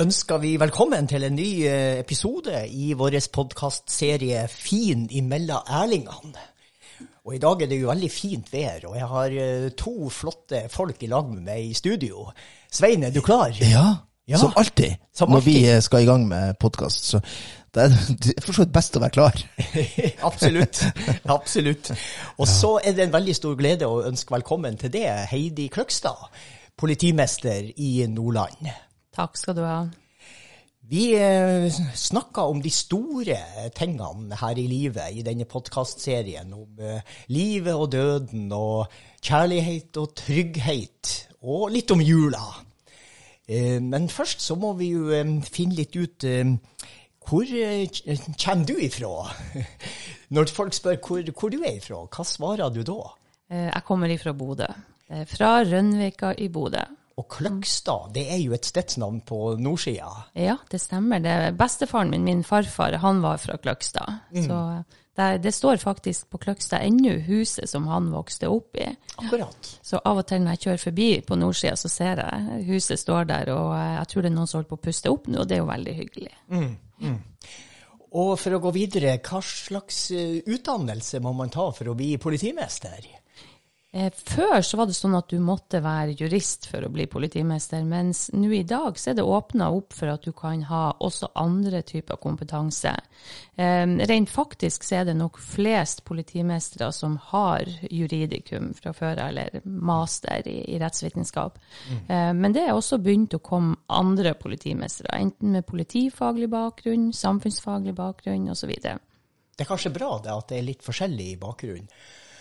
ønsker vi velkommen til en ny eh, episode i vår podkastserie Fin imellom ærlingene. Og I dag er det jo veldig fint vær, og jeg har eh, to flotte folk i lag med meg i studio. Svein, er du klar? Ja, Ja. som alltid Som når alltid. vi eh, skal i gang med podkast. Så det er for så vidt best å være klar. Absolutt. Absolutt. Og så er det en veldig stor glede å ønske velkommen til det, Heidi Kløgstad, politimester i Nordland. Takk skal du ha. Vi eh, snakker om de store tingene her i livet i denne podkastserien. Om eh, livet og døden og kjærlighet og trygghet, og litt om jula. Eh, men først så må vi jo finne litt ut hvor kommer du ifra? Når folk spør hvor, hvor du er ifra, hva svarer du da? Jeg kommer ifra Bodø. Fra Rønvika i Bodø. Og Kløgstad, det er jo et stedsnavn på nordsida. Ja, det stemmer. Det, bestefaren min, min farfar, han var fra Kløgstad. Så eh, det, står faktisk på Kløgstad ennå huset som han vokste opp i. Akkurat. Så av og til når jeg kjører forbi på nordsida, så ser jeg huset står der, og jeg tror det er noen som holder på å puste opp nå, og det er jo veldig hyggelig. Og for å gå videre, hva slags eh, utdannelse må man ta for å bli politimester? Eh, Før så var det sånn at du måtte være jurist for å bli politimester, mens nå i dag så er det åpna opp for at du kan ha også andre typer kompetanse. Eh, Rent faktisk så er det nok flest politimestere som har juridikum fra før, eller master i, i rettsvitenskap. Mm. Men det er også begynt å komme andre politimestere, enten med politifaglig bakgrunn, samfunnsfaglig bakgrunn osv. Det er kanskje bra det at det er litt forskjellig bakgrunn.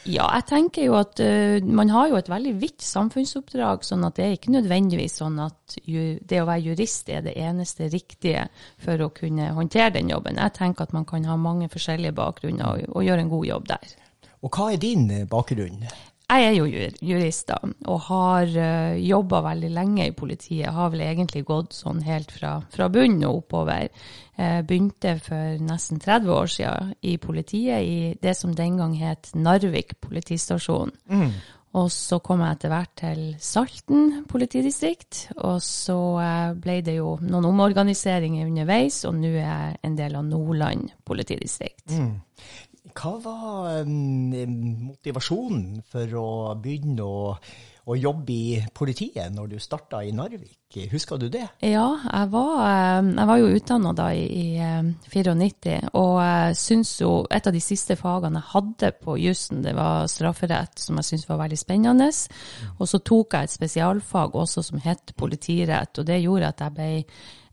Ja, jeg tenker jo at uh, man har jo et veldig vidt samfunnsoppdrag, sånn at det er ikke nødvendigvis sånn at ju, det å være jurist er det eneste riktige for å kunne håndtere den jobben. Jeg tenker at man kan ha mange forskjellige bakgrunner og, og gjøre en god jobb der. Og hva er din eh, bakgrunn? Jeg er jo jurist da, og har uh, jobba veldig lenge i politiet. Har vel egentlig gått sånn helt fra, fra bunnen og oppover. Jeg begynte for nesten 30 år siden i politiet, i det som den gang het Narvik politistasjon. Og så kom jeg etter hvert til Salten politidistrikt, og så eh, ble det jo noen omorganiseringer underveis, og nå er jeg en del av Nordland politidistrikt. Hva var mm, motivasjonen for å begynne å, å jobbe i politiet når du starta i Narvik? Husker du det? Ja, jeg var, eh, jeg var jo utdanna da i, i eh, 94, og jeg syns jo et av de siste fagene jeg hadde på jussen, det var strafferett, som jeg syntes var veldig spennende. Og så tok jeg et spesialfag også som het politirett, og det gjorde at jeg ble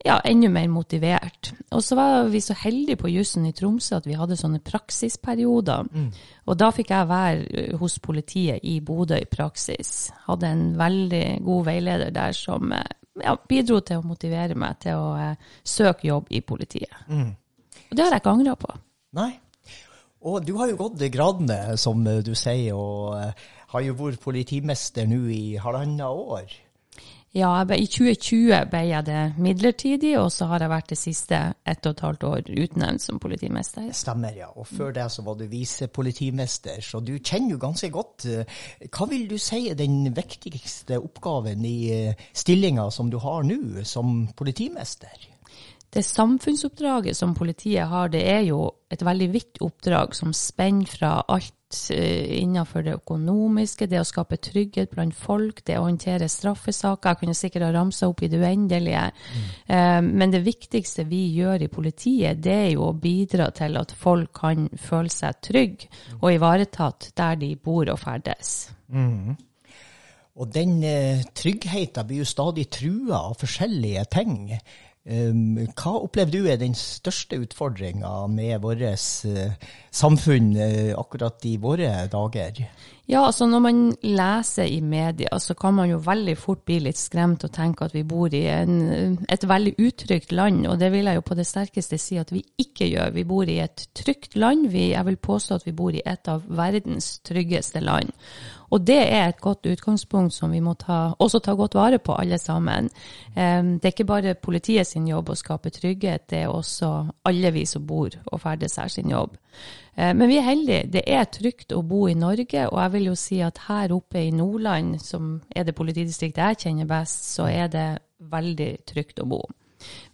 ja, enda mer motivert. Og så var vi så heldige på jussen i Tromsø at vi hadde sånne praksisperioder. Og da fikk jeg være eh, hos politiet i Bodø i praksis. Hadde en veldig god veileder der som eh, ja, bidro til å motivere meg til å eh, søke jobb i politiet. Og det har jeg ikke angra på. Nei. Og du har jo gått gradene, som eh, du sier, og har jo vært politimester nå i halvannet år. Ja, ble, I 2020 ble jeg det midlertidig, og så har jeg vært det siste ett og et halvt år utnevnt som politimester. Stemmer, ja. Og før det så var du visepolitimester, så du kjenner jo ganske godt. eh, Hva vil du si er den viktigste oppgaven i eh, stillinga som du har nå som politimester? Det samfunnsoppdraget som politiet har, det er jo et veldig vidt oppdrag som spenner fra alt eh, innenfor det økonomiske, det å skape trygghet blant folk, det å håndtere straffesaker. Jeg kunne sikkert ha ramsa opp i det uendelige. Mm. Men det viktigste vi gjør i politiet, det er jo å bidra til at folk kan føle seg trygge og ivaretatt der de bor og ferdes. Og den eh, tryggheten blir jo stadig trua av forskjellige ting. Hva opplever du er den største utfordringa med vårt eh, samfunn eh, akkurat i våre dager? Ja, altså når man leser i media, så kan man jo veldig fort bli litt skremt og tenke at vi bor i en, et veldig utrygt land, og det vil jeg jo på det sterkeste si at vi ikke gjør. Vi bor i et trygt land. Vi, jeg vil påstå at vi bor i et av verdens tryggeste land. Og det er et godt utgangspunkt som vi må ta, også ta godt vare på, alle sammen. Det er ikke bare politiet sin jobb å skape trygghet, det er også alle vi som bor og ferdes her sin jobb. Men vi er heldige. Det er trygt å bo i Norge, og jeg vil jo si at her oppe i Nordland, som er det politidistriktet jeg kjenner best, så er det veldig trygt å bo.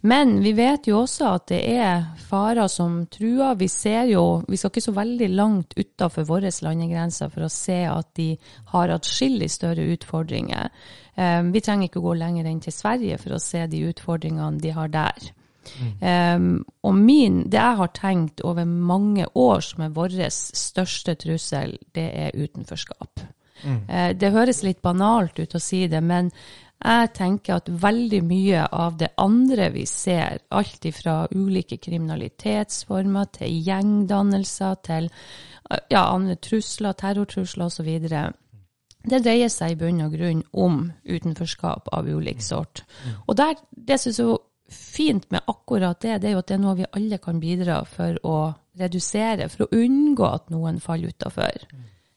Men vi vet jo også at det er farer som truer. Vi ser jo, vi skal ikke så veldig langt utafor våre landegrenser for å se at de har atskillig større utfordringer. Um, vi trenger ikke å gå lenger enn til Sverige for å se de utfordringene de har der. Um, og min, det jeg har tenkt over mange år som er vår største trussel, det er utenforskap. Uh, det høres litt banalt ut å si det, men jeg tenker at veldig mye av det andre vi ser, alt ifra ulike kriminalitetsformer til gjengdannelser til ja, andre trusler, terrortrusler osv., det dreier seg i bunn og grunn om utenforskap av ulik sort. Og der, det synes jeg fint med akkurat det, det er jo at det er noe vi alle kan bidra for å redusere, for å unngå at noen faller utafor.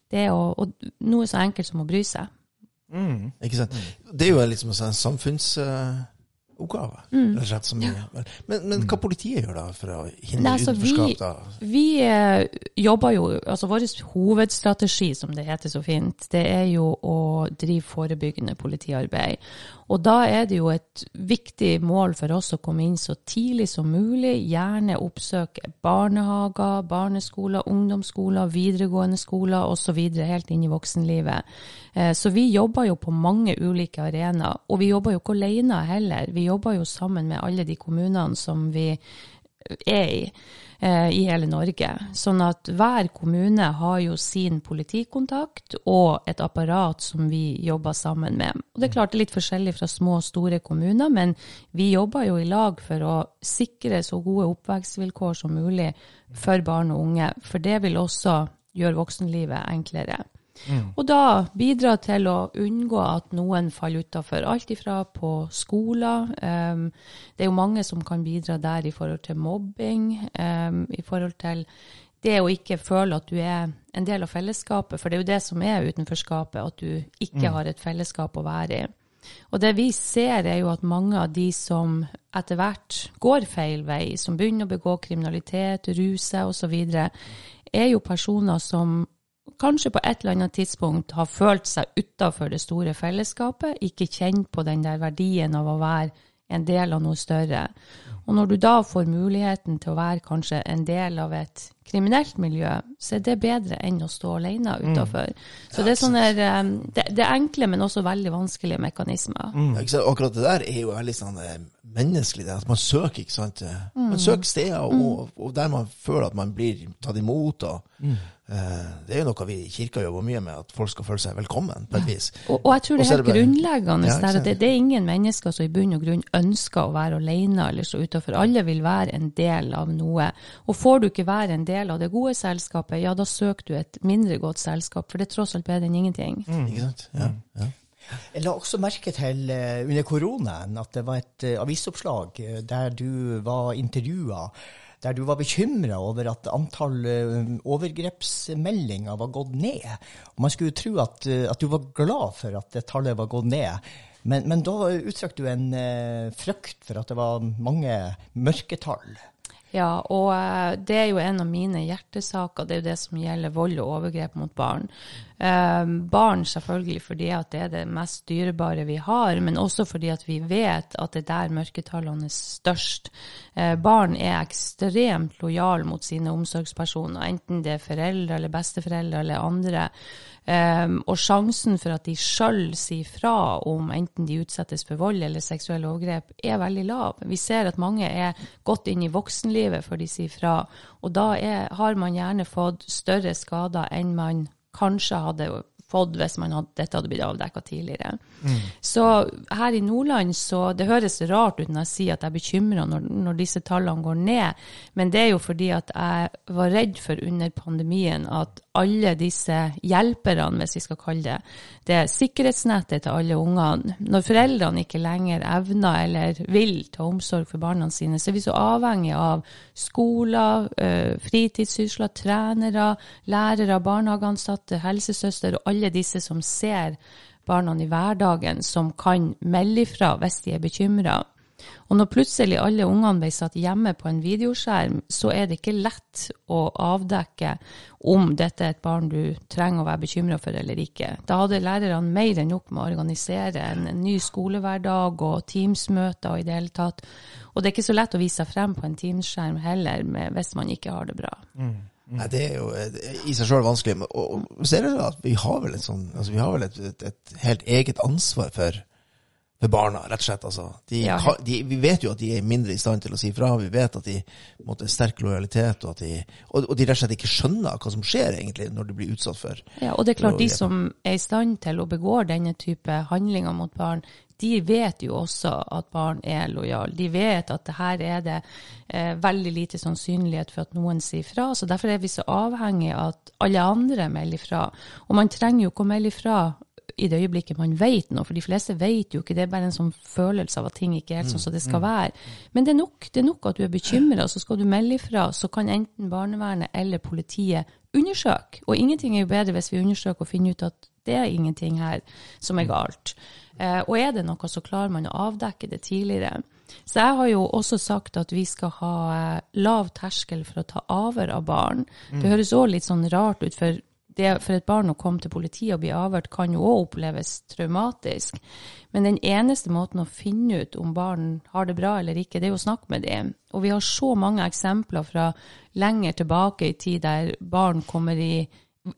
Det er å, og noe så enkelt som å bry seg. Mm. Ikke sant? Det er jo liksom en sånn samfunnsoppgave. Mm. rett og slett. Som mye. Men, men hva politiet gjør da for å hindre altså, vi- utenforskap? da? Vi eh, jobber jo Altså vår hovedstrategi, som det heter så fint, det er jo å drive forebyggende politiarbeid. Og da er det jo et viktig mål for oss å komme inn så tidlig som mulig. Gjerne oppsøke barnehager, barneskoler, ungdomsskoler, videregående skoler osv. helt inn i voksenlivet. Eh, Så vi jobber jo på mange ulike arenaer. Og vi jobber jo ikke alene heller. Vi jobber jo sammen med alle de kommunene som vi er i, eh, i hele Norge. Sånn at hver kommune har jo sin politikontakt og et apparat som vi jobber sammen med. Og det er klart det er litt forskjellig fra små og store kommuner, men vi jobber jo i lag for å sikre så gode oppvekstvilkår som mulig for barn og unge, for det vil også gjøre voksenlivet enklere. Og da bidra til å unngå at noen faller utafor. Alt ifra på skoler. Um, det er jo mange som kan bidra der i forhold til mobbing. Um, I forhold til det å ikke føle at du er en del av fellesskapet. For det er jo det som er utenforskapet, at du ikke har et fellesskap å være i. Og det vi ser, er jo at mange av de som etter hvert går feil vei, som begynner å begå kriminalitet, ruse osv., er jo personer som kanskje på et eller annet tidspunkt har følt seg utafor det store fellesskapet, ikke kjent på den der verdien av å være en del av noe større. Og når du da får muligheten til å være kanskje en del av et kriminelt miljø, så er det bedre enn å stå alene utafor. Så det er sånne eh, det, det er enkle, men også veldig vanskelige mekanismer. Ja, ikke sant? Akkurat det der er jo veldig sånn eh, menneskelig. Det, at man søker, ikke sant. Man søker steder, og, og der man føler at man blir tatt imot. Og, eh, det er jo noe vi i kirka jobber mye med, at folk skal føle seg velkommen på et vis. Og, og jeg tror det er helt grunnleggende Ja, der at det, det er ingen mennesker som i bunn og grunn ønsker å være alene eller så utenfor. Alle vil være en del av noe. Og får du ikke være en del av det gode selskapet, ja, da søker du et mindre godt selskap, for det er tross alt bedre enn ingenting. Ikke sant? Ja, ja. Jeg la også merke til eh, under koronaen at det var et eh, avisoppslag eh, der du var intervjua, der du var bekymra over at antall eh, overgrepsmeldinger var gått ned. Og man skulle tro at, eh, at du var glad for at det tallet var gått ned. Men, men da uttrykte du en eh, frykt for at det var mange mørketall. Ja, og det er jo en av mine hjertesaker, det er jo det som gjelder vold og overgrep mot barn. Eh, barn selvfølgelig fordi at det er det mest dyrebare vi har, men også fordi at vi vet at det er der mørketallene er størst. Eh, barn er ekstremt lojale mot sine omsorgspersoner, enten det er foreldre eller besteforeldre eller andre. Um, og sjansen for at de sjøl sier fra om enten de utsettes for vold eller seksuelle overgrep, er veldig lav. Vi ser at mange er godt inn i voksenlivet før de sier fra. Og da er, har man gjerne fått større skader enn man kanskje hadde fått hvis hadde, dette hadde blitt avdekka tidligere. Så her i Nordland så Det høres rart ut når jeg sier at jeg er bekymra når, når disse tallene går ned, men det er jo fordi at jeg var redd for under pandemien at alle disse hjelperne, hvis vi skal kalle det, det sikkerhetsnettet til alle ungene, når foreldrene ikke lenger evner eller vil ta omsorg for barna sine, så er vi så avhengig av skoler, eh, fritidssysler, trenere, lærere, barnehageansatte, helsesøster og alle disse som ser barna i hverdagen, som kan melde ifra hvis de er bekymra. Og når plutselig alle ungene ble satt hjemme på en videoskjerm, så er det ikke lett å avdekke om dette er et barn du trenger å være bekymra for eller ikke. Da hadde lærerne mer enn nok med å organisere en, ny skolehverdag og Teams-møter og i det hele tatt. Og det er ikke så lett å vise seg frem på en Teams-skjerm heller hvis man ikke har det bra. Mm. Nei, det er jo eh, i seg sjøl vanskelig. Og, og så er det at vi har vel, sånn, altså vi har vel et, et, et, helt eget ansvar for for barna, rett og slett. Altså. De, Ja. de, vi vet jo at de er mindre i stand til å si fra. Vi vet at de måtte sterk lojalitet, og, de, og, og de rett og slett ikke skjønner hva som skjer egentlig når de blir utsatt for Ja, og det er klart, de som er i stand til å begå denne type handlinger mot barn, de vet jo også at barn er lojale. De vet at det her er det eh, veldig lite sannsynlighet for at noen sier fra. Så derfor er vi så avhengig av at alle andre melder fra. Og man trenger jo ikke å melde fra i det øyeblikket man vet noe, for de fleste vet jo ikke. Det er bare en sånn følelse av at ting ikke er helt sånn som det skal være. Men det er nok, det er nok at du er bekymra, så skal du melde ifra. Så kan enten barnevernet eller politiet undersøke. Og ingenting er jo bedre hvis vi undersøker og finner ut at det er ingenting her som er galt. Eh, og er det noe, så klarer man å avdekke det tidligere. Så jeg har jo også sagt at vi skal ha eh, lav terskel for å ta avhør av barn. Det høres òg litt sånn rart ut, for det for et barn å komme til politiet og bli avhørt kan jo òg oppleves traumatisk. Men den eneste måten å finne ut om barn har det bra eller ikke, det er jo å snakke med dem. Og vi har så mange eksempler fra lenger tilbake i tid der barn kommer i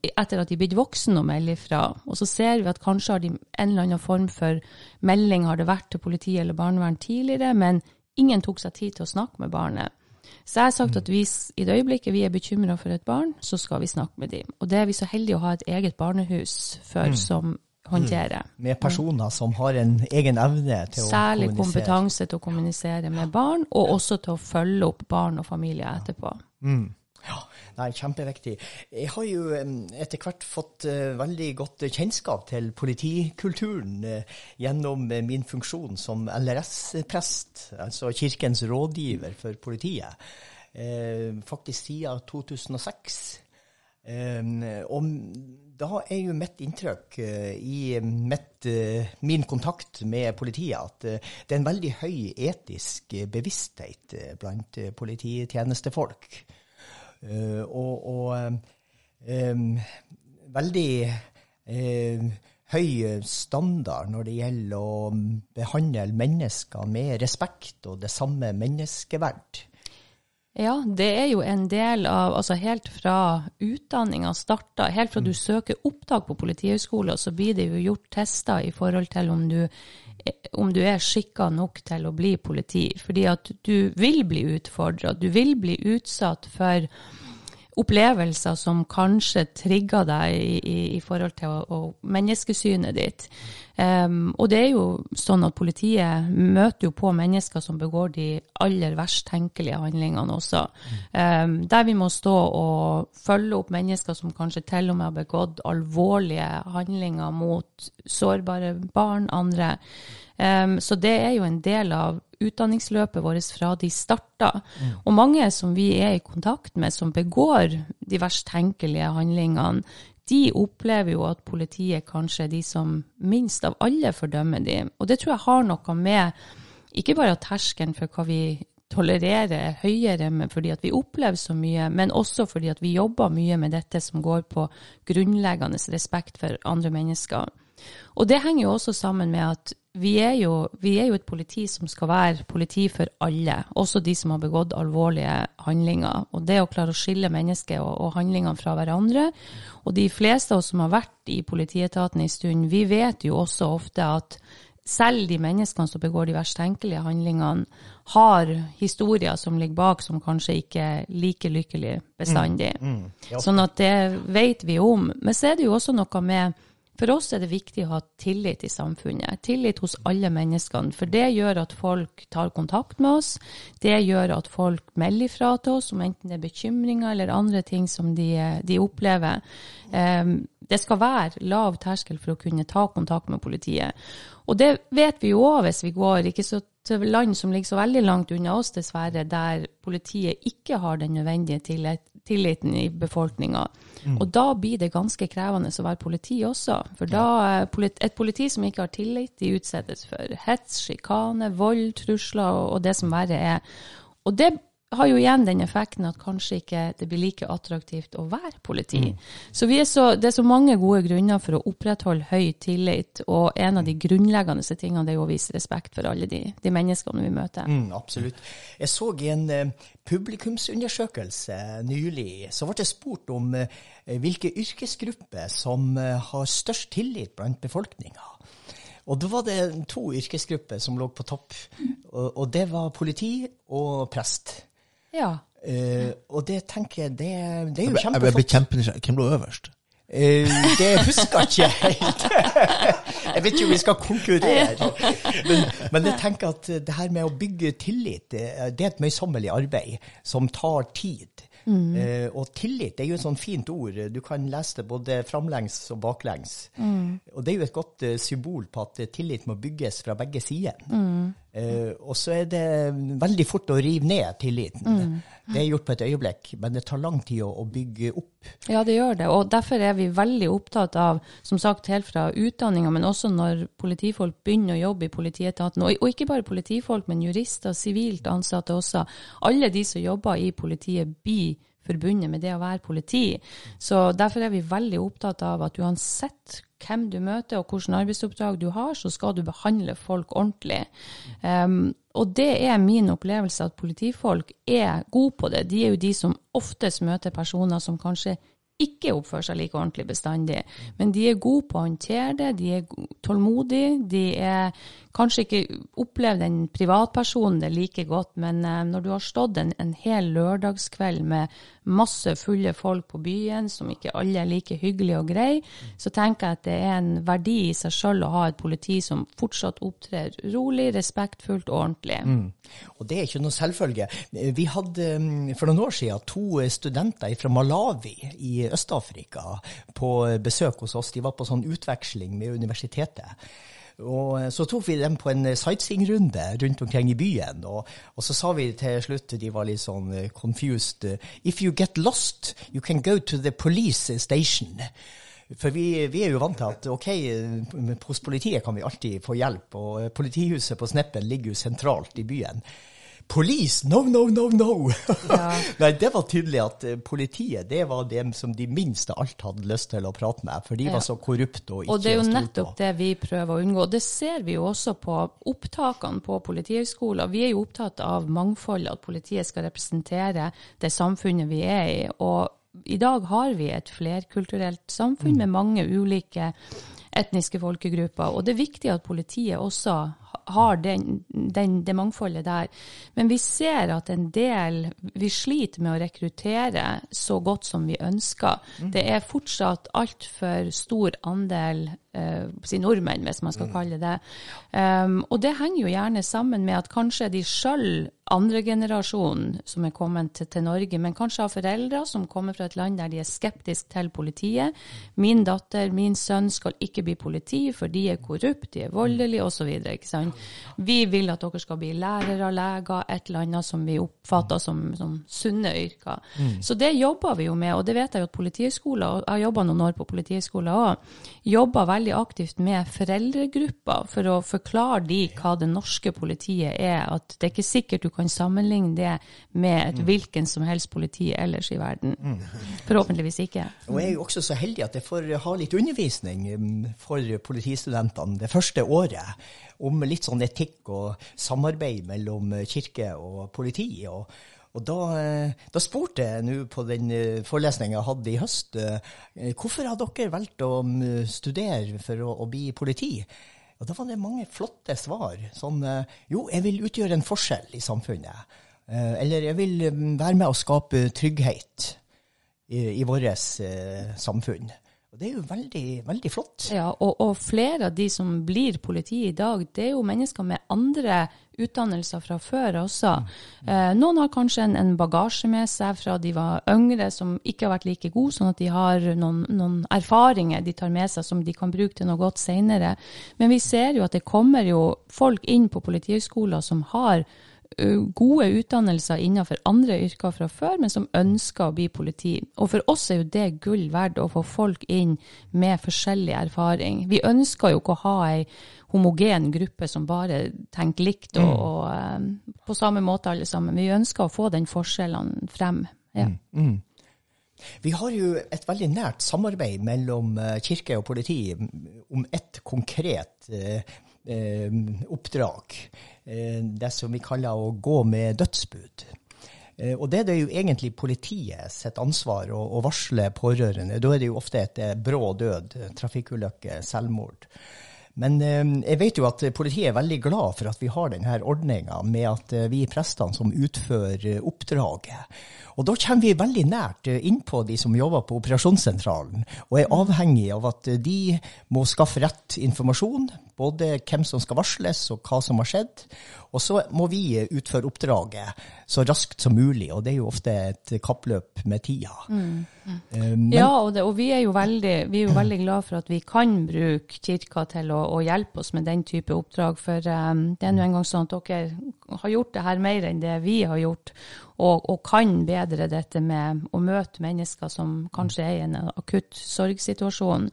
etter at de er blitt voksne og melder ifra. Og så ser vi at kanskje har de en eller annen form for melding har det vært til politi eller barnevern tidligere, men ingen tok seg tid til å snakke med barnet. Så jeg har sagt at vi, i det øyeblikket vi er bekymra for et barn, så skal vi snakke med dem. Og det er vi så heldige å ha et eget barnehus for som håndterer. Med personer som har en egen evne til Særlig å kommunisere. Særlig kompetanse til å kommunisere med barn, og også til å følge opp barn og familie etterpå. Ja, nei, kjempeviktig. Jeg har jo etter hvert fått eh, veldig godt kjennskap til politikulturen eh, gjennom eh, min funksjon som LRS-prest, altså Kirkens rådgiver for politiet. Faktisk siden 2006. Og da er jo mitt inntrykk i mitt, min kontakt med politiet at det er en veldig høy etisk bevissthet blant polititjenestefolk. Eh, og og veldig høy standard når det gjelder å behandle mennesker med respekt og det samme menneskeverd. Ja, det er jo en del av Altså helt fra utdanninga starta, helt fra du søker opptak på Politihøgskolen, så blir det jo gjort tester i forhold til om du, om du er skikka nok til å bli politi. Fordi at du vil bli utfordra, du vil bli utsatt for opplevelser som kanskje trigger deg i, i, i forhold til å, å menneskesynet ditt. Um, og det er jo sånn at politiet møter jo på mennesker som begår de aller verst tenkelige handlingene også. Um, der vi må stå og følge opp mennesker som kanskje til og med har begått alvorlige handlinger mot sårbare barn, andre. Em, så det er jo en del av utdanningsløpet vårt fra de starta. Og mange som vi er i kontakt med, som begår de verst tenkelige handlingene, de opplever jo at politiet kanskje er de som minst av alle fordømmer dem. Og det tror jeg har noe med ikke bare terskelen for hva vi tolererer er høyere fordi at vi opplever så mye, men også fordi at vi jobber mye med dette som går på grunnleggende respekt for andre mennesker. Og det henger jo også sammen med at vi er, jo, vi er jo et politi som skal være politi for alle, også de som har begått alvorlige handlinger. Og det å klare å skille mennesket og, og handlingene fra hverandre. Og de fleste av oss som har vært i politietaten en stund, vi vet jo også ofte at selv de menneskene som begår de verst tenkelige handlingene, har historier som ligger bak som kanskje ikke er like lykkelig bestandig. Sånn at det vet vi om. Men så er det jo også noe med For oss er det viktig å ha tillit i samfunnet. Tillit hos alle menneskene. For det gjør at folk tar kontakt med oss. Det gjør at folk melder ifra til oss om enten det er bekymringer eller andre ting som de, de opplever. Um, det skal være lav terskel for å kunne ta kontakt med politiet. Og det vet vi jo òg hvis vi går ikke så til land som ligger så veldig langt unna oss, dessverre, der politiet ikke har den nødvendige tillit, tilliten i befolkninga. Og da blir det ganske krevende å være politi også. For da et politi som ikke har tillit, de utsettes for hets, sjikane, vold, trusler og, og det som verre er. Og det har jo igjen den effekten at kanskje ikke det blir like attraktivt å være politi. Så, vi er så det er så mange gode grunner for å opprettholde høy tillit, og en av de grunnleggende tingene det er å vise respekt for alle de, de menneskene vi møter. Mm, absolutt. Jeg så i en eh, publikumsundersøkelse nylig, så ble det spurt om eh, hvilke yrkesgrupper som eh, har størst tillit blant befolkninga. Og da var det to yrkesgrupper som lå på topp, og, og det var politi og prest. Ja. Eh, og det tenker jeg, det, det er jo Jeg ble kjempeflott. kjempenysgjerrig. Hvem lå øverst? Eh, det husker jeg ikke helt. jeg vet ikke om vi skal konkurrere. Men, men jeg tenker at det her med å bygge tillit, det, det er et møysommelig arbeid som tar tid. Eh, og tillit det er jo et sånt fint ord. Du kan lese det både framlengs og baklengs. Og det er jo et godt eh, symbol på at tillit må bygges fra begge sider. Eh, og så er det veldig fort å rive ned tilliten. Det er gjort på et øyeblikk, men det tar lang tid å, å bygge opp. Ja, det gjør det. Og derfor er vi veldig opptatt av, som sagt helt fra utdanninga, men også når politifolk begynner å jobbe i politietaten, og, og ikke bare politifolk, men jurister, sivilt ansatte også. Alle de som jobber i politiet, blir forbundet med det å være politi. Så derfor er vi veldig opptatt av at uansett hvem du møter og hvilken arbeidsoppdrag du har, så skal du behandle folk ordentlig. Um, og det er min opplevelse at politifolk er gode på det. De er jo de som oftest møter personer som kanskje ikke oppfører seg like ordentlig bestandig. Men de er gode på å håndtere det, de er tålmodige, de er kanskje ikke opplevd den privatpersonen det like godt, men eh, når du har stått en, en hel lørdagskveld med masse fulle folk på byen, som ikke alle er like hyggelige og greie, så tenker jeg at det er en verdi i seg sjøl å ha et politi som fortsatt opptrer rolig, respektfullt og ordentlig. Og det er ikke noe selvfølge. Vi hadde mm, for noen år siden to studenter fra Malawi i Øst-Afrika på besøk hos oss. De var på sånn utveksling med universitetet. Og så tok vi dem på en sightseeing-runde rundt omkring i byen. Og, og så sa vi til slutt, de var litt sånn eh, confused If you get lost, you can go to the police station. For vi, vi er jo vant til at ok, eh, hos politiet kan vi alltid få hjelp, og eh, politihuset på Sneppen ligger jo sentralt i byen. Police, no, no, no, no! Nei, det var tydelig at eh, politiet det var dem som de minste alt hadde lyst til å prate med, for de Ja. var så korrupte og ikke Og det er jo nettopp på. det vi prøver å unngå. Det ser vi jo også på opptakene på Politihøgskolen. Vi er jo opptatt av mangfold, at politiet skal representere det samfunnet vi er i. Og i dag har vi et flerkulturelt samfunn med mange ulike etniske folkegrupper. Og det er viktig at politiet også har den, den, det mangfoldet der. Men vi ser at en del Vi sliter med å rekruttere så godt som vi ønsker. Det er fortsatt altfor stor andel eh, nordmenn, hvis man skal kalle det. Um, og det henger jo gjerne sammen med at kanskje de sjøl, andre generasjon som er kommet til, til Norge, men kanskje har foreldre som kommer fra et land der de er skeptiske til politiet. Min datter, min sønn skal ikke bli politi, for de er korrupte, de er voldelige osv. Vi vil at dere skal bli lærere, leger, et eller annet som vi oppfatter som, som sunne yrker. Så det jobber vi jo med, og det vet jeg jo at Politihøgskolen, og jeg har jobba noen år på Politihøgskolen òg, jobber veldig aktivt med foreldregrupper for å forklare de hva det norske politiet er. At det er ikke sikkert du kan sammenligne det med et hvilken som helst politi ellers i verden. Forhåpentligvis ikke. Og jeg er jo også så heldig at jeg får ha litt undervisning mm, for politistudentene det første året om litt sånn etikk og samarbeid mellom kirke og politi. Og, og da, eh, da spurte jeg nå på den forelesninga jeg hadde i høst, eh, hvorfor har dere valgt å mm, studere for å, å bli politi? Og da var det mange flotte svar. Sånn eh, Jo, jeg vil utgjøre en forskjell i samfunnet. Eh, Eller jeg vil mm, være med å skape trygghet i, i vårt eh, samfunn. Og det er jo veldig, veldig flott. Ja, og, og flere av de som blir politi i dag, det er jo mennesker med andre utdannelser fra før også. Eh, noen har kanskje en, en bagasje med seg fra de var yngre, som ikke har vært like gode, sånn at de har noen, noen erfaringer de tar med seg som de kan bruke til noe godt senere. Men vi ser jo at det kommer jo folk inn på Politihøgskolen som har gode utdannelser innenfor andre yrker fra før, men som ønsker å bli politi. Og for oss er jo det gull verdt å få folk inn med forskjellig erfaring. Vi ønsker jo ikke å ha ei homogen gruppe som bare tenker likt og, og um, på samme måte alle sammen. Vi ønsker å få den forskjellen frem. Ja. Mm. Vi har jo et veldig nært samarbeid mellom eh, kirke og politi om et konkret eh, eh, oppdrag. Eh, det som vi kaller å gå med dødsbud. Eh, og det er det jo egentlig politiet sitt ansvar å, å varsle pårørende. Da er det jo ofte et eh, brå død, trafikkulykke, selvmord. Men jeg vet jo at politiet er veldig glad for at vi har denne ordninga med at vi er prestene som utfører oppdraget. Og da kommer vi veldig nært eh, innpå de som jobber på operasjonssentralen, og er avhengig av at de må skaffe rett informasjon, både hvem som skal varsles og hva som har skjedd. Og så må vi utføre oppdraget så raskt som mulig, og det er jo ofte et kappløp med tida. Mm. Eh, men, ja, og, det, og, vi er jo veldig, vi er jo veldig glad for at vi kan bruke kirka til å, å hjelpe oss med den type oppdrag. For um, det er nå engang sånn at dere har gjort det her mer enn det vi har gjort og, og, kan bedre dette med å møte mennesker som kanskje er i en akutt sorgsituasjon.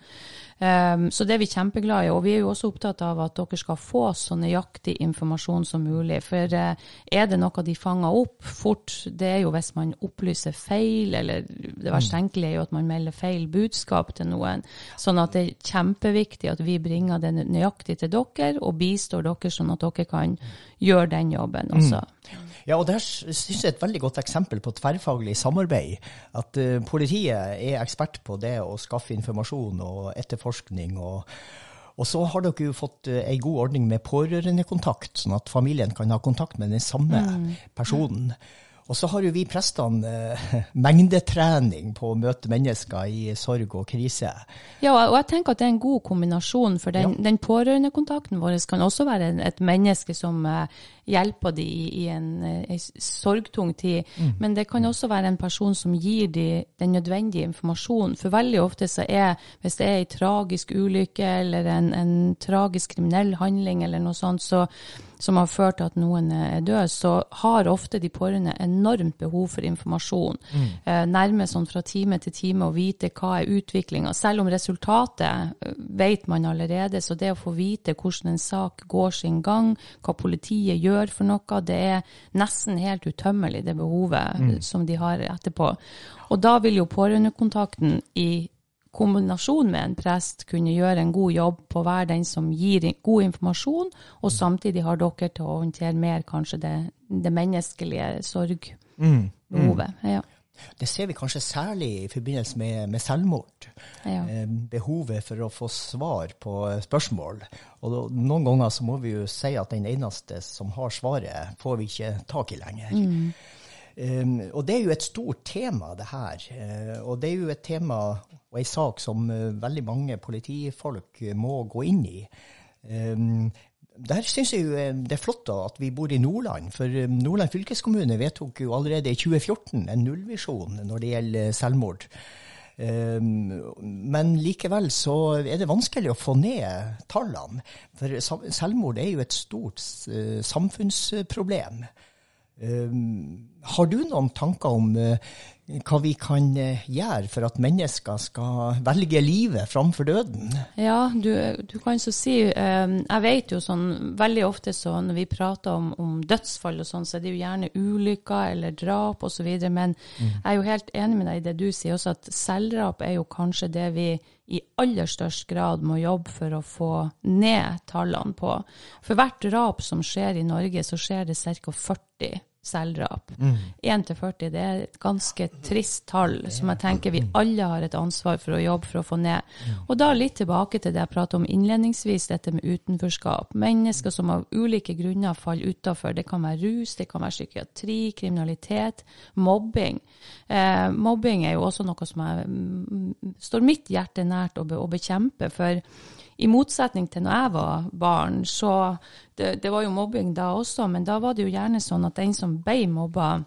Um, så det er vi kjempeglade i. Og vi er jo også opptatt av at dere skal få så nøyaktig informasjon som mulig. For uh, er det noe de fanger opp fort, det er jo hvis man opplyser feil, eller det verst mm. tenkelige er jo at man melder feil budskap til noen. Sånn at det er kjempeviktig at vi bringer det nøyaktig til dere, og bistår dere sånn at dere kan gjøre den jobben også. Mm. Ja, og der syns jeg er et veldig godt eksempel på tverrfaglig samarbeid. At uh, politiet er ekspert på det å skaffe informasjon og etterforskning. og og så har dere jo fått ei god ordning med pårørendekontakt, sånn at familien kan ha kontakt med den samme mm. personen. Og så har jo vi prestene eh, mengdetrening på å møte mennesker i sorg og krise. Ja, og jeg tenker at det er en god kombinasjon, for den, ja. den pårørendekontakten vår kan også være et menneske som eh, hjelper de i, i en, en, eh, sorgtung tid. Mm. Men det kan også være en person som gir de den nødvendige informasjonen. For veldig ofte så er, hvis det er en tragisk ulykke eller en, en tragisk kriminell handling eller noe sånt, så som har ført til at noen er død, så har ofte de pårørende enormt behov for informasjon. Mm. Eh, nærmest sånn fra time til time å vite hva er utviklinga. Selv om resultatet eh, vet man allerede, så det å få vite hvordan en sak går sin gang, hva politiet gjør for noe, det er nesten helt utømmelig, det behovet mm. som de har etterpå. Og da vil jo pårørendekontakten i kombinasjon med en prest kunne gjøre en god jobb på å være den som gir god informasjon, og samtidig har dere til å håndtere mer kanskje det, det menneskelige sorgbehovet. Mm, mm. Ja. Det ser vi kanskje særlig i forbindelse med, med selvmord. Ja. Eh, behovet for å få svar på spørsmål. Og da, noen ganger så må vi jo si at den eneste som har svaret, får vi ikke tak i lenger. Mm. Og det er jo et stort tema, det her. Uh, og det er jo et tema og ei sak som uh, veldig mange politifolk uh, må gå inn i. Der syns jeg jo det er flott da, at vi bor i Nordland. For Nordland fylkeskommune vedtok jo allerede i 2014 en nullvisjon når det gjelder selvmord. Men likevel så er det vanskelig å få ned tallene. For selvmord er jo et stort samfunnsproblem. Um, har du noen tanker om uh, hva vi kan uh, gjøre for at mennesker skal velge livet framfor døden? Ja, du, du kan så si um, Jeg vet jo sånn veldig ofte så når vi prater om, om dødsfall og sånn, så er det jo gjerne ulykker eller drap osv. Men mm. jeg er jo helt enig med deg i det du sier også, at selvdrap er jo kanskje det vi i aller størst grad må jobbe for å få ned tallene på. For hvert drap som skjer i Norge, så skjer det ca. 40 selvdrap. Mm. 1 til 40 det er et ganske trist tall, som jeg tenker vi alle har et ansvar for å jobbe for å få ned. Og da litt tilbake til det jeg pratet om innledningsvis, dette med utenforskap. Mennesker som av ulike grunner faller utafor. Det kan være rus, det kan være psykiatri, kriminalitet, mobbing. Eh, mobbing er jo også noe som jeg, mm, står mitt hjerte nært å, be, å bekjempe. for i motsetning til når jeg var barn, så det, det, var jo mobbing da også, men da var det jo gjerne sånn at den som ble mobba,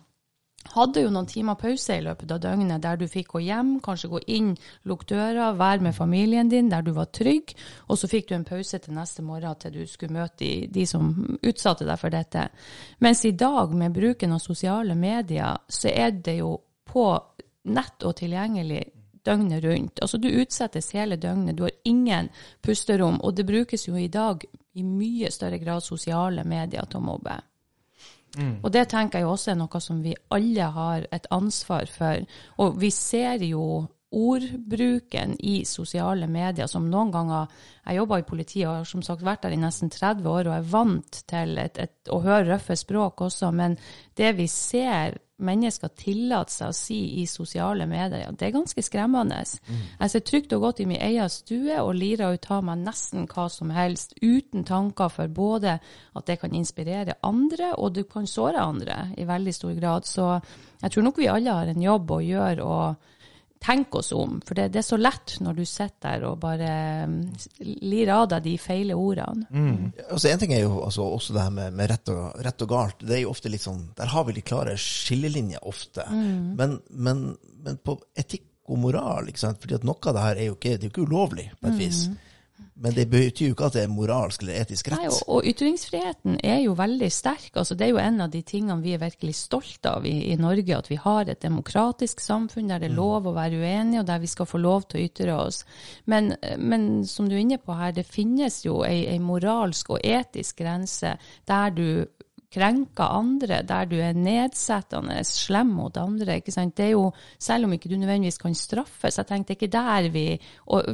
hadde jo noen timer pause i løpet av døgnet der du fikk gå hjem, kanskje gå inn, lukke døra, være med familien din der du var trygg, og så fikk du en pause til neste morgen til du skulle møte de, de som utsatte deg for dette. Mens i dag, med bruken av sosiale medier, så er det jo på nett og tilgjengelig døgnet rundt. Altså Du utsettes hele døgnet, du har ingen pusterom, og det brukes jo i dag i mye større grad sosiale medier til å mobbe. Mm. Og det tenker jeg også er noe som vi alle har et ansvar for. Og vi ser jo ordbruken i sosiale medier som noen ganger Jeg jobba i politiet og har som sagt vært der i nesten 30 år og er vant til et, et, å høre røffe språk også, men det vi ser mennesker tillater seg å si i sosiale medier, ja, det er ganske skremmende. Mm. Jeg ser trygt og godt i min egen stue og lirer ut av meg nesten hva som helst, uten tanker for både at det kan inspirere andre, og du kan såre andre i veldig stor grad. Så jeg tror nok vi alle har en jobb å gjøre. og tenke oss om. For det, det, er så lett når du sitter der og bare um, lir av deg de feile ordene. Mm. Altså En ting er jo altså, også det her med, med rett, og, rett, og, galt. Det er jo ofte litt sånn, Der har vi litt klare skillelinjer ofte. Mm. Men, men, men, på etikk og moral, ikke sant? fordi at noe av det her er jo ikke, det er jo ikke ulovlig på et vis. Mm. Men det betyr jo ikke at det er moralsk eller etisk rett. Nei, og, ytringsfriheten er jo veldig sterk. Altså, det er jo en av de tingene vi er virkelig stolte av i, i Norge. At vi har et demokratisk samfunn der det er mm. lov å være uenig, og der vi skal få lov til å ytre oss. Men, men som du er inne på her, det finnes jo ei, ei moralsk og etisk grense der du krenker andre, der du er nedsettende, slem mot andre. ikke sant? Det er jo, Selv om ikke du nødvendigvis kan straffes, jeg tenkte ikke der vi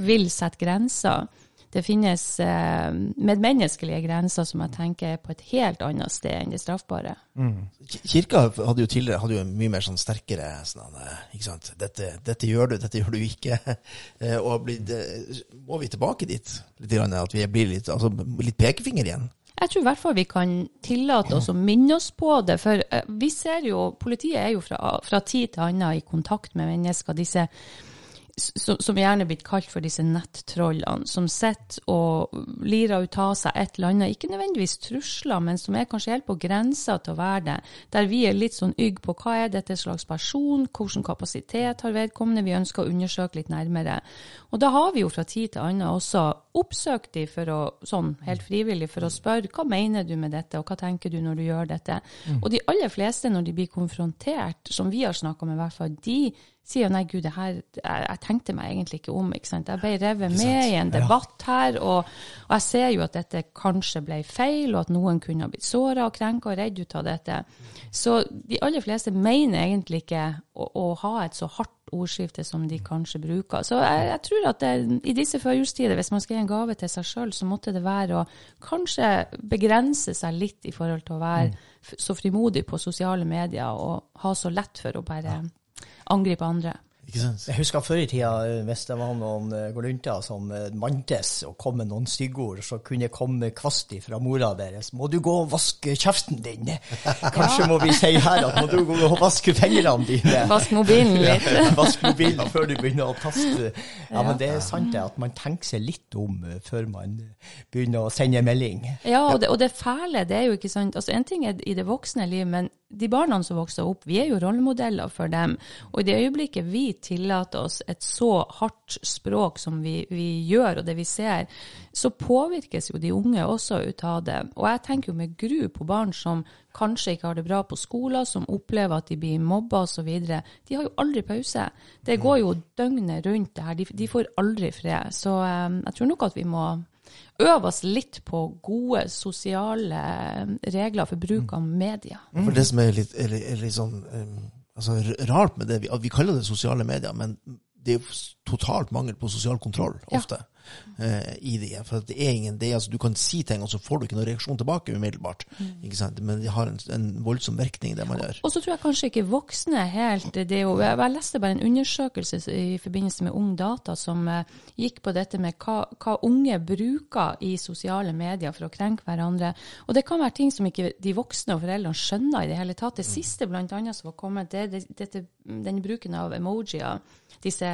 vil sette grenser. Det finnes eh, medmenneskelige grenser som jeg tenker er på et helt annet sted enn det straffbare. Mm. Kirka hadde jo tidligere hadde jo mye mer sånn sterkere sånn, eh, ikke sant? Dette, dette, gjør du, dette gjør du ikke. Eh, og blitt, må vi tilbake dit? Litt, at vi blir litt, altså, litt pekefinger igjen? Jeg tror i hvert fall vi kan tillate oss å minne oss på det. For eh, vi ser jo, politiet er jo fra, fra tid til annen i kontakt med mennesker. Disse som gjerne er blitt kalt for disse nettrollene, som sitter og lirer ut av seg et eller annet, ikke nødvendigvis trusler, men som er kanskje helt på grensa til å være det, der vi er litt sånn ygg på hva er dette slags person, hvilken kapasitet har vedkommende, vi ønsker å undersøke litt nærmere. Og da har vi jo fra tid til annen også oppsøkt de for å, sånn helt frivillig for å spørre hva mener du med dette, og hva tenker du når du gjør dette. Mm. Og de aller fleste, når de blir konfrontert, som vi har snakka med i hvert fall, de sier nei, gud, det her jeg, jeg, tenkte meg egentlig ikke om. ikke sant? Jeg ble revet med i en debatt her, og, og, jeg ser jo at dette kanskje ble feil, og at noen kunne ha blitt såra og krenka og redd ut av dette. Så de aller fleste mener egentlig ikke å, å ha et så hardt ordskifte som de kanskje bruker. Så jeg, jeg tror at det, i disse førjulstider, hvis man skal gi en gave til seg sjøl, så måtte det være å kanskje begrense seg litt i forhold til å være mm. så frimodig på sosiale medier og ha så lett for å bare angripe andre. Jeg husker før i tida, eh, hvis det var noen uh, golunter som uh, mantes og kom med noen styggord, så kunne jeg komme kvast fra mora deres. 'Må du gå og vaske kjeften din?' Kanskje ja. må vi si her at 'må du gå og vaske fingrene dine'? Vask mobilen litt. vask mobilen før du begynner å taste. Ja, men det er sant det, at man tenker seg litt om før man begynner å sende melding. Ja, og det, og det fæle, det er jo ikke sant Altså, En ting er i det voksne liv, men de barna som vokser opp, vi er jo rollemodeller for dem. Og i det øyeblikket vi tillater oss et så hardt språk som vi, vi, gjør, og det vi ser, så påvirkes jo de unge også ut av det. Og jeg tenker jo med gru på barn som kanskje ikke har det bra på skolen, som opplever at de blir mobba osv. De har jo aldri pause. Det går jo døgnet rundt det her. De, de får aldri fred. Så um, jeg tror nok at vi må øve oss litt på gode sosiale regler for bruk av media. For det som er litt, er, er litt sånn um, altså, rart med det, vi, vi kaller det sosiale medier, men det er jo totalt mangel på sosial kontroll ofte. Ja eh, i det. For det er ingen det, altså, Du kan si ting, og så får du ikke noen reaksjon tilbake umiddelbart. Mm. ikke sant? Men det har en, en, voldsom virkning, det man gjør. Og så tror jeg kanskje ikke voksne helt det er jo, Jeg leste bare en undersøkelse i forbindelse med Ung Data som eh, gikk på dette med hva, hva, unge bruker i sosiale medier for å krenke hverandre. Og det kan være ting som ikke de voksne og foreldrene skjønner i det hele tatt. Det mm. siste blant annet som var kommet, det er det, dette, den bruken av emojier disse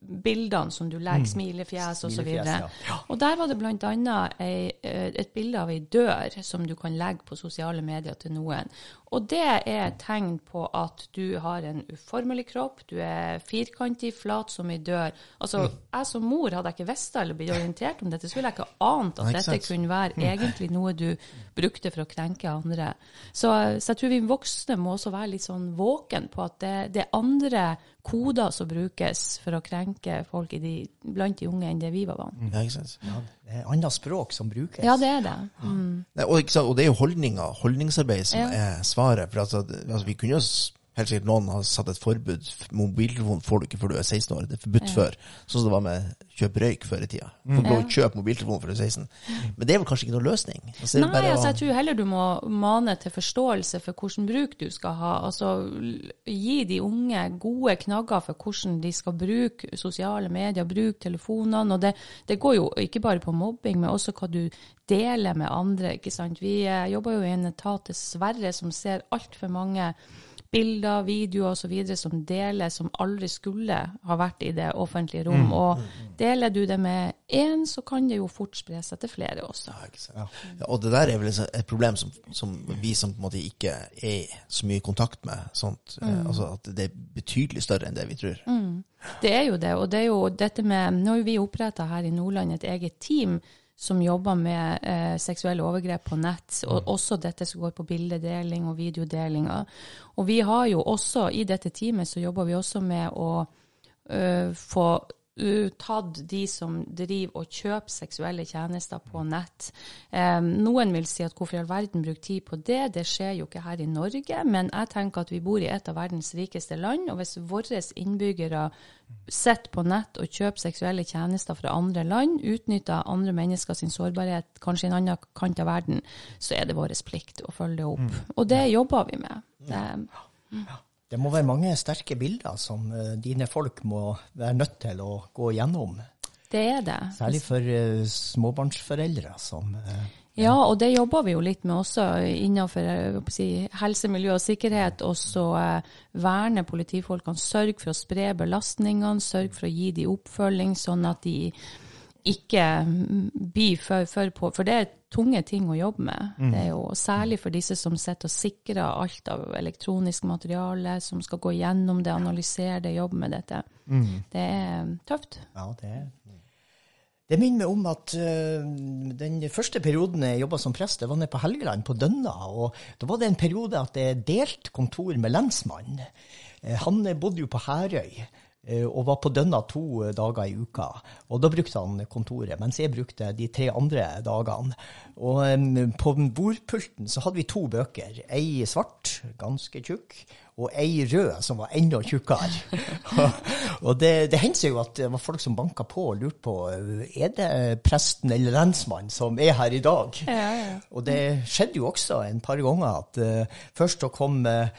bildene som du legger, mm. smilefjes osv. Ja. Og der var det bl.a. Eh, et bilde av ei dør som du kan legge på sosiale medier til noen. Og det er et tegn på at du har en uformelig kropp, du er firkantig, flat som ei dør. Altså, jeg som mor, hadde jeg ikke visst det eller blitt orientert om dette, så ville jeg ikke ant at dette kunne være egentlig noe du brukte for å krenke andre. Så, så jeg tror vi voksne må også være litt sånn våken på at det, det er andre koder som brukes for å krenke folk i de, blant de unge enn det vi var vant Ja. Ja, det er annet språk som brukes. Ja, det er det. Mm. Nei, og, ikke sant? og det er jo holdninger, holdningsarbeid som Ja. er svaret. For altså, altså, vi kunne jo helt sikkert noen har satt et forbud. Mobiltelefon får du ikke før du er 16 år. Det er forbudt før. Sånn som det var med kjøp røyk før i tida. Du får lov å kjøpe mobiltelefon før du er 16. Men det er vel kanskje ikke noen løsning? Altså, Nei, bare å- altså jeg tror heller du må mane til forståelse for hvilken bruk du skal ha. Altså gi de unge gode knagger for hvordan de skal bruke sosiale medier, bruke telefonene. Og det, det går jo ikke bare på mobbing, men også hva du deler med andre. ikke sant? Vi eh, jobber jo i en etat dessverre som ser altfor mange bilder, videoer osv. som deles som aldri skulle ha vært i det offentlige rom. Og deler du det med én, så kan det jo fort spre seg til flere også. Ja? Ja, og det der er vel et et problem som, som vi som på en måte ikke er så mye i kontakt med. Sånt. mm. Altså at det er betydelig større enn det vi tror. Det er jo det, og det er jo dette med Nå har vi oppretta her i Nordland et eget team som jobber med eh, seksuelle overgrep på nett, og også dette som går på bildedeling og videodeling. Og vi har jo også, i dette teamet, så jobber vi også med å ø, få øh, tatt de som driver og kjøper seksuelle tjenester på nett. Eh, noen vil si at hvorfor i all verden bruke tid på det, det skjer jo ikke her i Norge, men jeg tenker at vi bor i et av verdens rikeste land, og hvis våre innbyggere sitter på nett og kjøper seksuelle tjenester fra andre land, utnytter andre mennesker sin sårbarhet, kanskje i en annen kant av verden, så er det vår plikt å følge det opp. Og det jobber vi med. Det, Det må være mange sterke bilder som eh, dine folk må være nødt til å gå gjennom. det er det. Særlig for uh, småbarnsforeldre som uh, Ja, og det jobber vi jo litt med også innenfor si, helse, miljø og sikkerhet. Og så eh, verne politifolkene, sørge for å spre belastningene, sørge for å gi de oppfølging, sånn at de ikke by for, for på. For det er tunge ting å jobbe med. Det er jo Særlig for disse som sitter og sikrer alt av elektronisk materiale, som skal gå gjennom det, analysere det, jobbe med dette. Det er tøft. Ja, det er Det minner meg om at uh, den første perioden jeg jobba som prest, det var nede på Helgeland, på Dønna. Og da var det en periode at jeg delte kontor med lensmannen. Uh, han bodde jo på Herøy. Eh, Og var på Dønna to dager i uka. Og da brukte han kontoret, mens jeg brukte de tre andre dagene. Og på bordpulten så hadde vi to bøker. Ei svart, ganske tjukk, og ei rød, som var enda tjukkere. og det, det hendte seg jo at det var folk som banka på og lurte på er det presten eller lensmannen som er her i dag. Og det skjedde jo også en par ganger at uh, først så kom eh,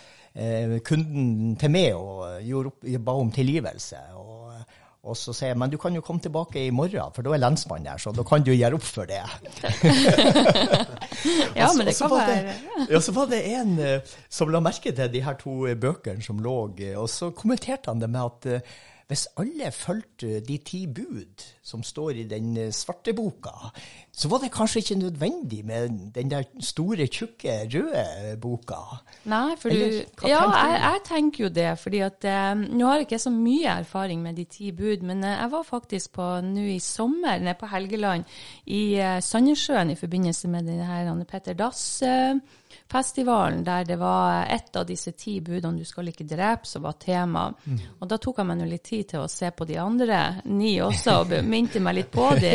kunden til meg og gjorde opp, ba om tilgivelse. Og, og så sier jeg men du kan jo komme tilbake i morgen, for da er lensmannen der, så da kan du gjøre opp for det. Ja, men det kan være Ja, så var det en eh, som la merke til de her to eh, bøkene som lå, eh, og så kommenterte han det med at eh, hvis alle fulgte de ti bud som står i den eh, svarte boka, så var det kanskje ikke nødvendig med den der store, tjukke, røde boka. Nei, for du Eller, Ja, du? jeg, jeg tenker jo det. fordi at eh, Nå har jeg ikke så mye erfaring med de ti bud, men eh, jeg var faktisk på nå i sommer nede på Helgeland, i eh, Sandnessjøen, i forbindelse med denne her Petter Dass-festivalen, der det var ett av disse ti budene, du skal ikke drepe, som var tema. Mm. Og da tok jeg meg nå litt tid til å se på de andre ni også, og minte meg litt på de.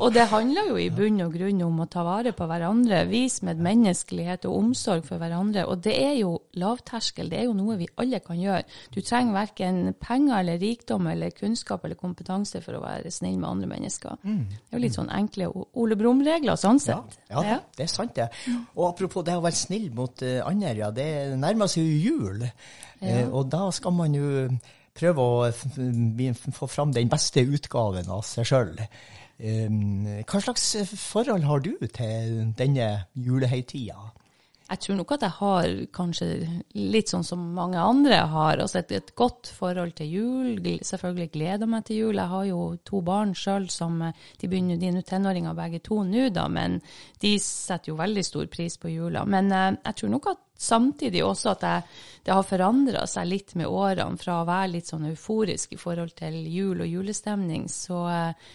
Og det handler jo i bunn og grunn om å ta vare på hverandre, vise medmenneskelighet og omsorg for hverandre. Og det er jo lavterskel, det er jo noe vi alle kan gjøre. Du trenger verken penger eller rikdom eller kunnskap eller kompetanse for å være snill med andre mennesker. Det er jo litt sånn enkle Ole Brumm-regler sånn Ja, sett. ja, det er sant det. Og apropos det å være snill mot eh, andre, ja, det nærmer seg jo jul. Eh, og da skal man jo prøve å få fram den beste utgaven av seg sjøl. hva slags forhold har du til denne julehøytida? Jeg tror nok at jeg har kanskje litt sånn som mange andre har, altså et, et godt forhold til jul. Selvfølgelig gleder meg til jul. Jeg har jo to barn sjøl som eh, De begynner de er nå tenåringer begge to nå, da, men de setter jo veldig stor pris på jula. Men eh, jeg tror nok at samtidig også at jeg, det har forandra seg litt med årene. Fra å være litt sånn euforisk i forhold til jul og julestemning, så eh,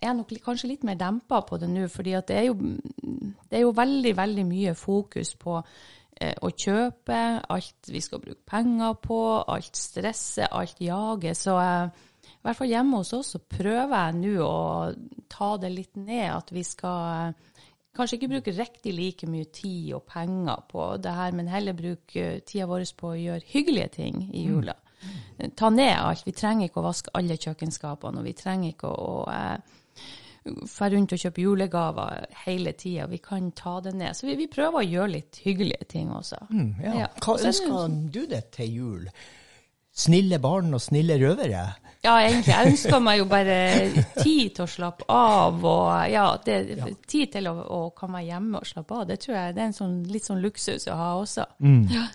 er nok kanskje litt mer dempa på det nå, fordi det er jo, det er jo veldig, veldig mye fokus på eh, å kjøpe, alt vi skal bruke penger på, alt stresset, alt jaget. Så eh, i hvert fall hjemme hos oss så prøver jeg nå å ta det litt ned, at vi skal eh, kanskje ikke bruke riktig like mye tid og penger på det her, men heller bruke tida vår på å gjøre hyggelige ting i jula. Ta ned alt. Vi trenger ikke å vaske alle kjøkkenskapene, og vi trenger ikke å, eh, dra rundt og kjøpe julegaver hele tida. Vi kan ta det ned. Så vi, vi prøver å gjøre litt hyggelige ting også. Ja. Ja. Hva er ønsker du deg til jul? Snille barn og snille røvere? Ja, egentlig. Jeg ønsker meg jo bare tid til å slappe av, og ja, det, tid til å, å komme hjemme og slappe av. Det tror jeg det er en sånn, litt sånn luksus å ha også. Ja.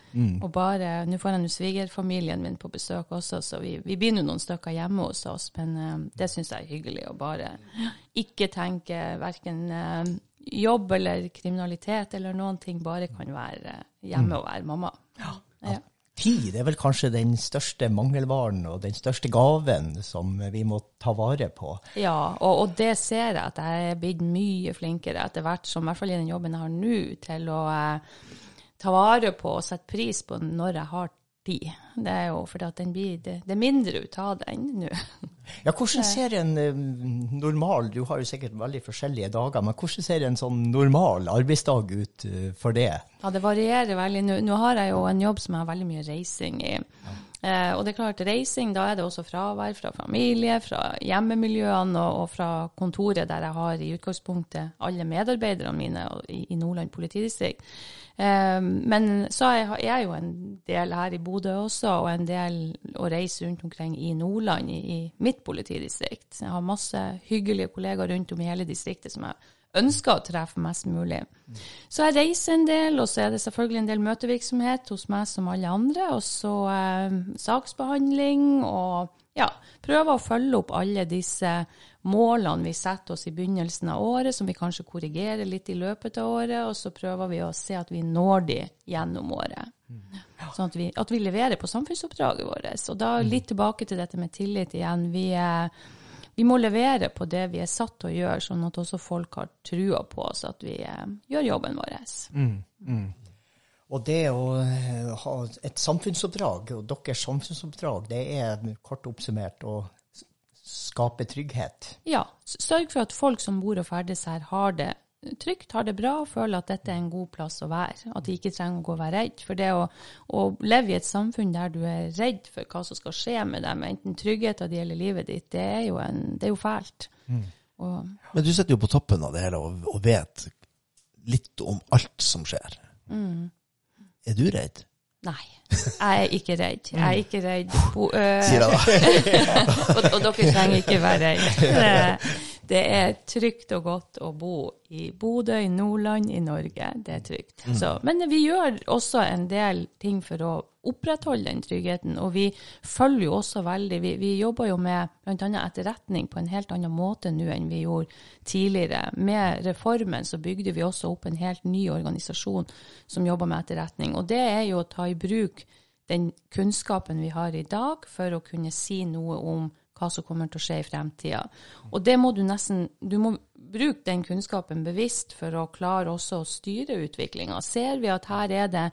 Og bare, Nå får jeg nå svigerfamilien min på besøk også, så vi, vi blir nå noen stykker hjemme hos oss. Men eh, det syns jeg er hyggelig å bare ikke tenke verken eh, jobb eller kriminalitet eller noen ting, bare kan være eh, hjemme og være mamma. Ja. Ja. Tid er vel kanskje den største mangelvaren og den største gaven som vi må ta vare på. Ja, og, og det ser jeg at jeg er blitt mye flinkere etter hvert, som i hvert fall i den jobben jeg har nå, til å eh, ta vare på og sette pris på når jeg har tid. Det er jo fordi at den blir, det, det mindre ut av den nå. Ja, hvordan ser en eh, normal, du har jo sikkert veldig forskjellige dager, men hvordan ser en sånn normal arbeidsdag ut eh, for det? Ja, det varierer veldig. Nå, nå har jeg jo en jobb som jeg har veldig mye reising i. Eh, og det er klart, reising, da er det også fravær fra familie, fra hjemmemiljøene og, og fra kontoret der jeg har i utgangspunktet alle medarbeiderne mine i, i Nordland politidistrikt. Eh, men så er jeg, jo en del her i Bodø også, og en del å reise rundt omkring i Nordland, i mitt politidistrikt. Jeg har masse hyggelige kollegaer rundt om i hele distriktet som jeg ønsker å treffe mest mulig. Så jeg reiser en del, og så er det selvfølgelig en del møtevirksomhet hos meg som alle andre. Og så eh, saksbehandling og ja, prøver å følge opp alle disse målene vi setter oss i begynnelsen av året, som vi kanskje korrigerer litt i løpet av året, og så prøver vi å se at vi når de gjennom året. Sånn at vi, at vi leverer på samfunnsoppdraget vårt. Og da litt tilbake til dette med tillit igjen. Vi, vi må levere på det vi er satt til å gjøre, sånn at også folk har trua på oss, at vi eh, gjør jobben vår. Og det å eh, ha et samfunnsoppdrag, og deres samfunnsoppdrag, det er kort oppsummert å skape trygghet. Ja, sørg for at folk som bor og ferdes her, har det trygt, har det bra og føler at dette er en god plass å være. At de ikke trenger å gå og være redd. For det å, å leve i et samfunn der du er redd for hva som skal skje med dem, enten tryggheten din eller livet ditt, det er jo, en, det er jo fælt. Og, Men du sitter jo på toppen av det hele og, og vet litt om alt som skjer. Er du redd? Nei, jeg er ikke redd. Jeg er ikke redd. Bo, Sier jeg da. og, og dere trenger ikke være redde. Det, er trygt og godt å bo i Bodø, i Nordland, i Norge. Det er trygt. Så, men vi gjør også en del ting for å opprettholde den tryggheten. Og vi følger jo også veldig Vi, vi jobber jo med bl.a. etterretning på en helt annen måte nå enn vi gjorde tidligere. Med reformen så bygde vi også opp en helt ny organisasjon som jobber med etterretning. Og det er jo å ta i bruk den kunnskapen vi har i dag, for å kunne si noe om hva som kommer til å skje i fremtida. Og det må du nesten Du må bruke den kunnskapen bevisst for å klare også å styre utviklinga. Ser vi at her er det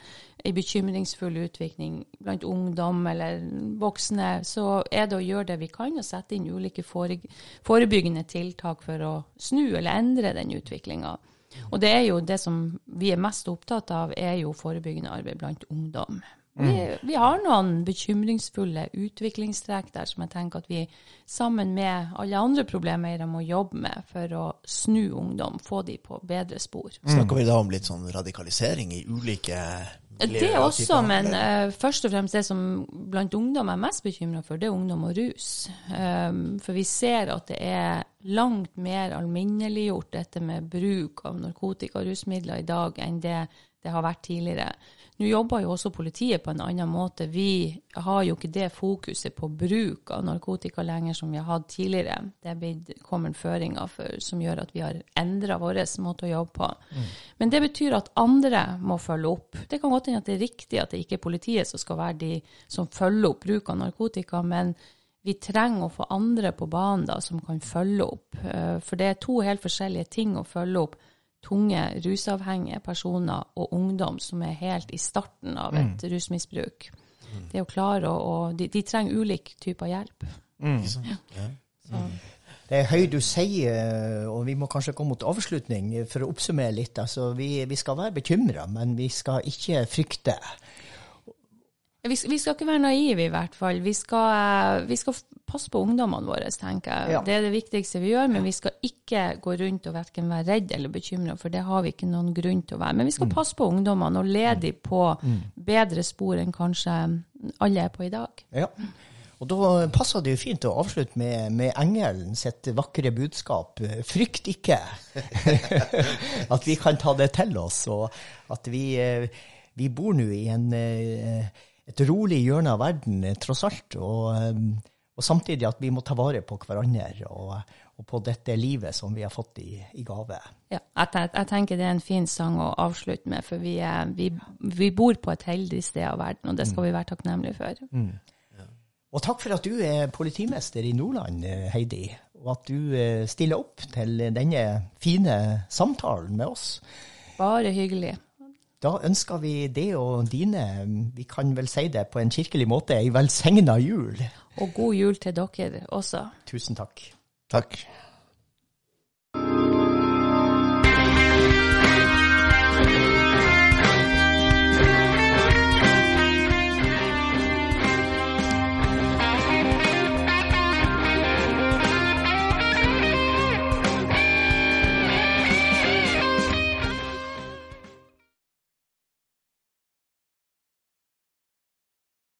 en bekymringsfull utvikling blant ungdom eller voksne, så er det å gjøre det vi kan, og sette inn ulike forebyggende tiltak for å snu eller endre den utviklinga. Og det er jo det som vi er mest opptatt av, er jo forebyggende arbeid blant ungdom. Vi, vi har noen bekymringsfulle utviklingstrekk der som jeg tenker at vi sammen med alle andre problemeiere må jobbe med for å snu ungdom, få de på bedre spor. Snakker vi da om litt sånn radikalisering i ulike Det miljøer og også, typer? men uh, først og fremst det som blant ungdom er mest bekymra for, det er ungdom og rus. Um, for vi ser at det er langt mer alminneliggjort dette med bruk av narkotika og rusmidler i dag enn det det har vært tidligere. Nå jobber jo også politiet på en annen måte. Vi har jo ikke det fokuset på bruk av narkotika lenger som vi har hatt tidligere. Det er blitt kommet føringer for, som gjør at vi har endra vår måte å jobbe på. Men det betyr at andre må følge opp. Det kan godt hende at det er riktig at det ikke er politiet som skal være de som følger opp bruk av narkotika, men vi trenger å få andre på banen da, som kan følge opp. Eh, For det er to helt forskjellige ting å følge opp tunge rusavhengige personer og ungdom som er helt i starten av et rusmisbruk. Det å klare å, å de, de trenger ulik type hjelp. Mm. Ja. Det er høy du sier, og vi må kanskje komme mot avslutning for å oppsummere litt. Altså, vi, vi skal være bekymra, men vi skal ikke frykte. Vi, vi skal ikke være naive, i hvert fall. Vi skal, eh, vi skal passe på ungdommene våre, tenker jeg. Ja. Det er det viktigste vi gjør, men vi skal ikke gå rundt og hverken være redd eller bekymra, for det har vi ikke noen grunn til å være. Men vi skal passe på ungdommene og lede dem på bedre spor enn kanskje alle er på i dag. Ja. Og da passer det jo fint å avslutte med, med engelen sitt vakre budskap. Frykt ikke. at vi kan ta det til oss, og at vi, eh, vi bor nå i en, eh, et rolig hjørne av verden, eh, tross alt. Og, eh, og samtidig at vi må ta vare på hverandre og, og på dette livet som vi har fått i, i gave. Ja, jeg, jeg tenker det er en fin sang å avslutte med, for vi, er, vi, vi bor på et heldig sted av verden, og det skal vi være takknemlige for. Og takk for at du er politimester i Nordland, eh, Heidi, og at du stiller opp til denne fine samtalen med oss. Bare hyggelig. Da ønsker vi det og dine, vi kan vel si det på en kirkelig måte, ei velsigna jul. Og god jul til dere også. Tusen takk. Takk.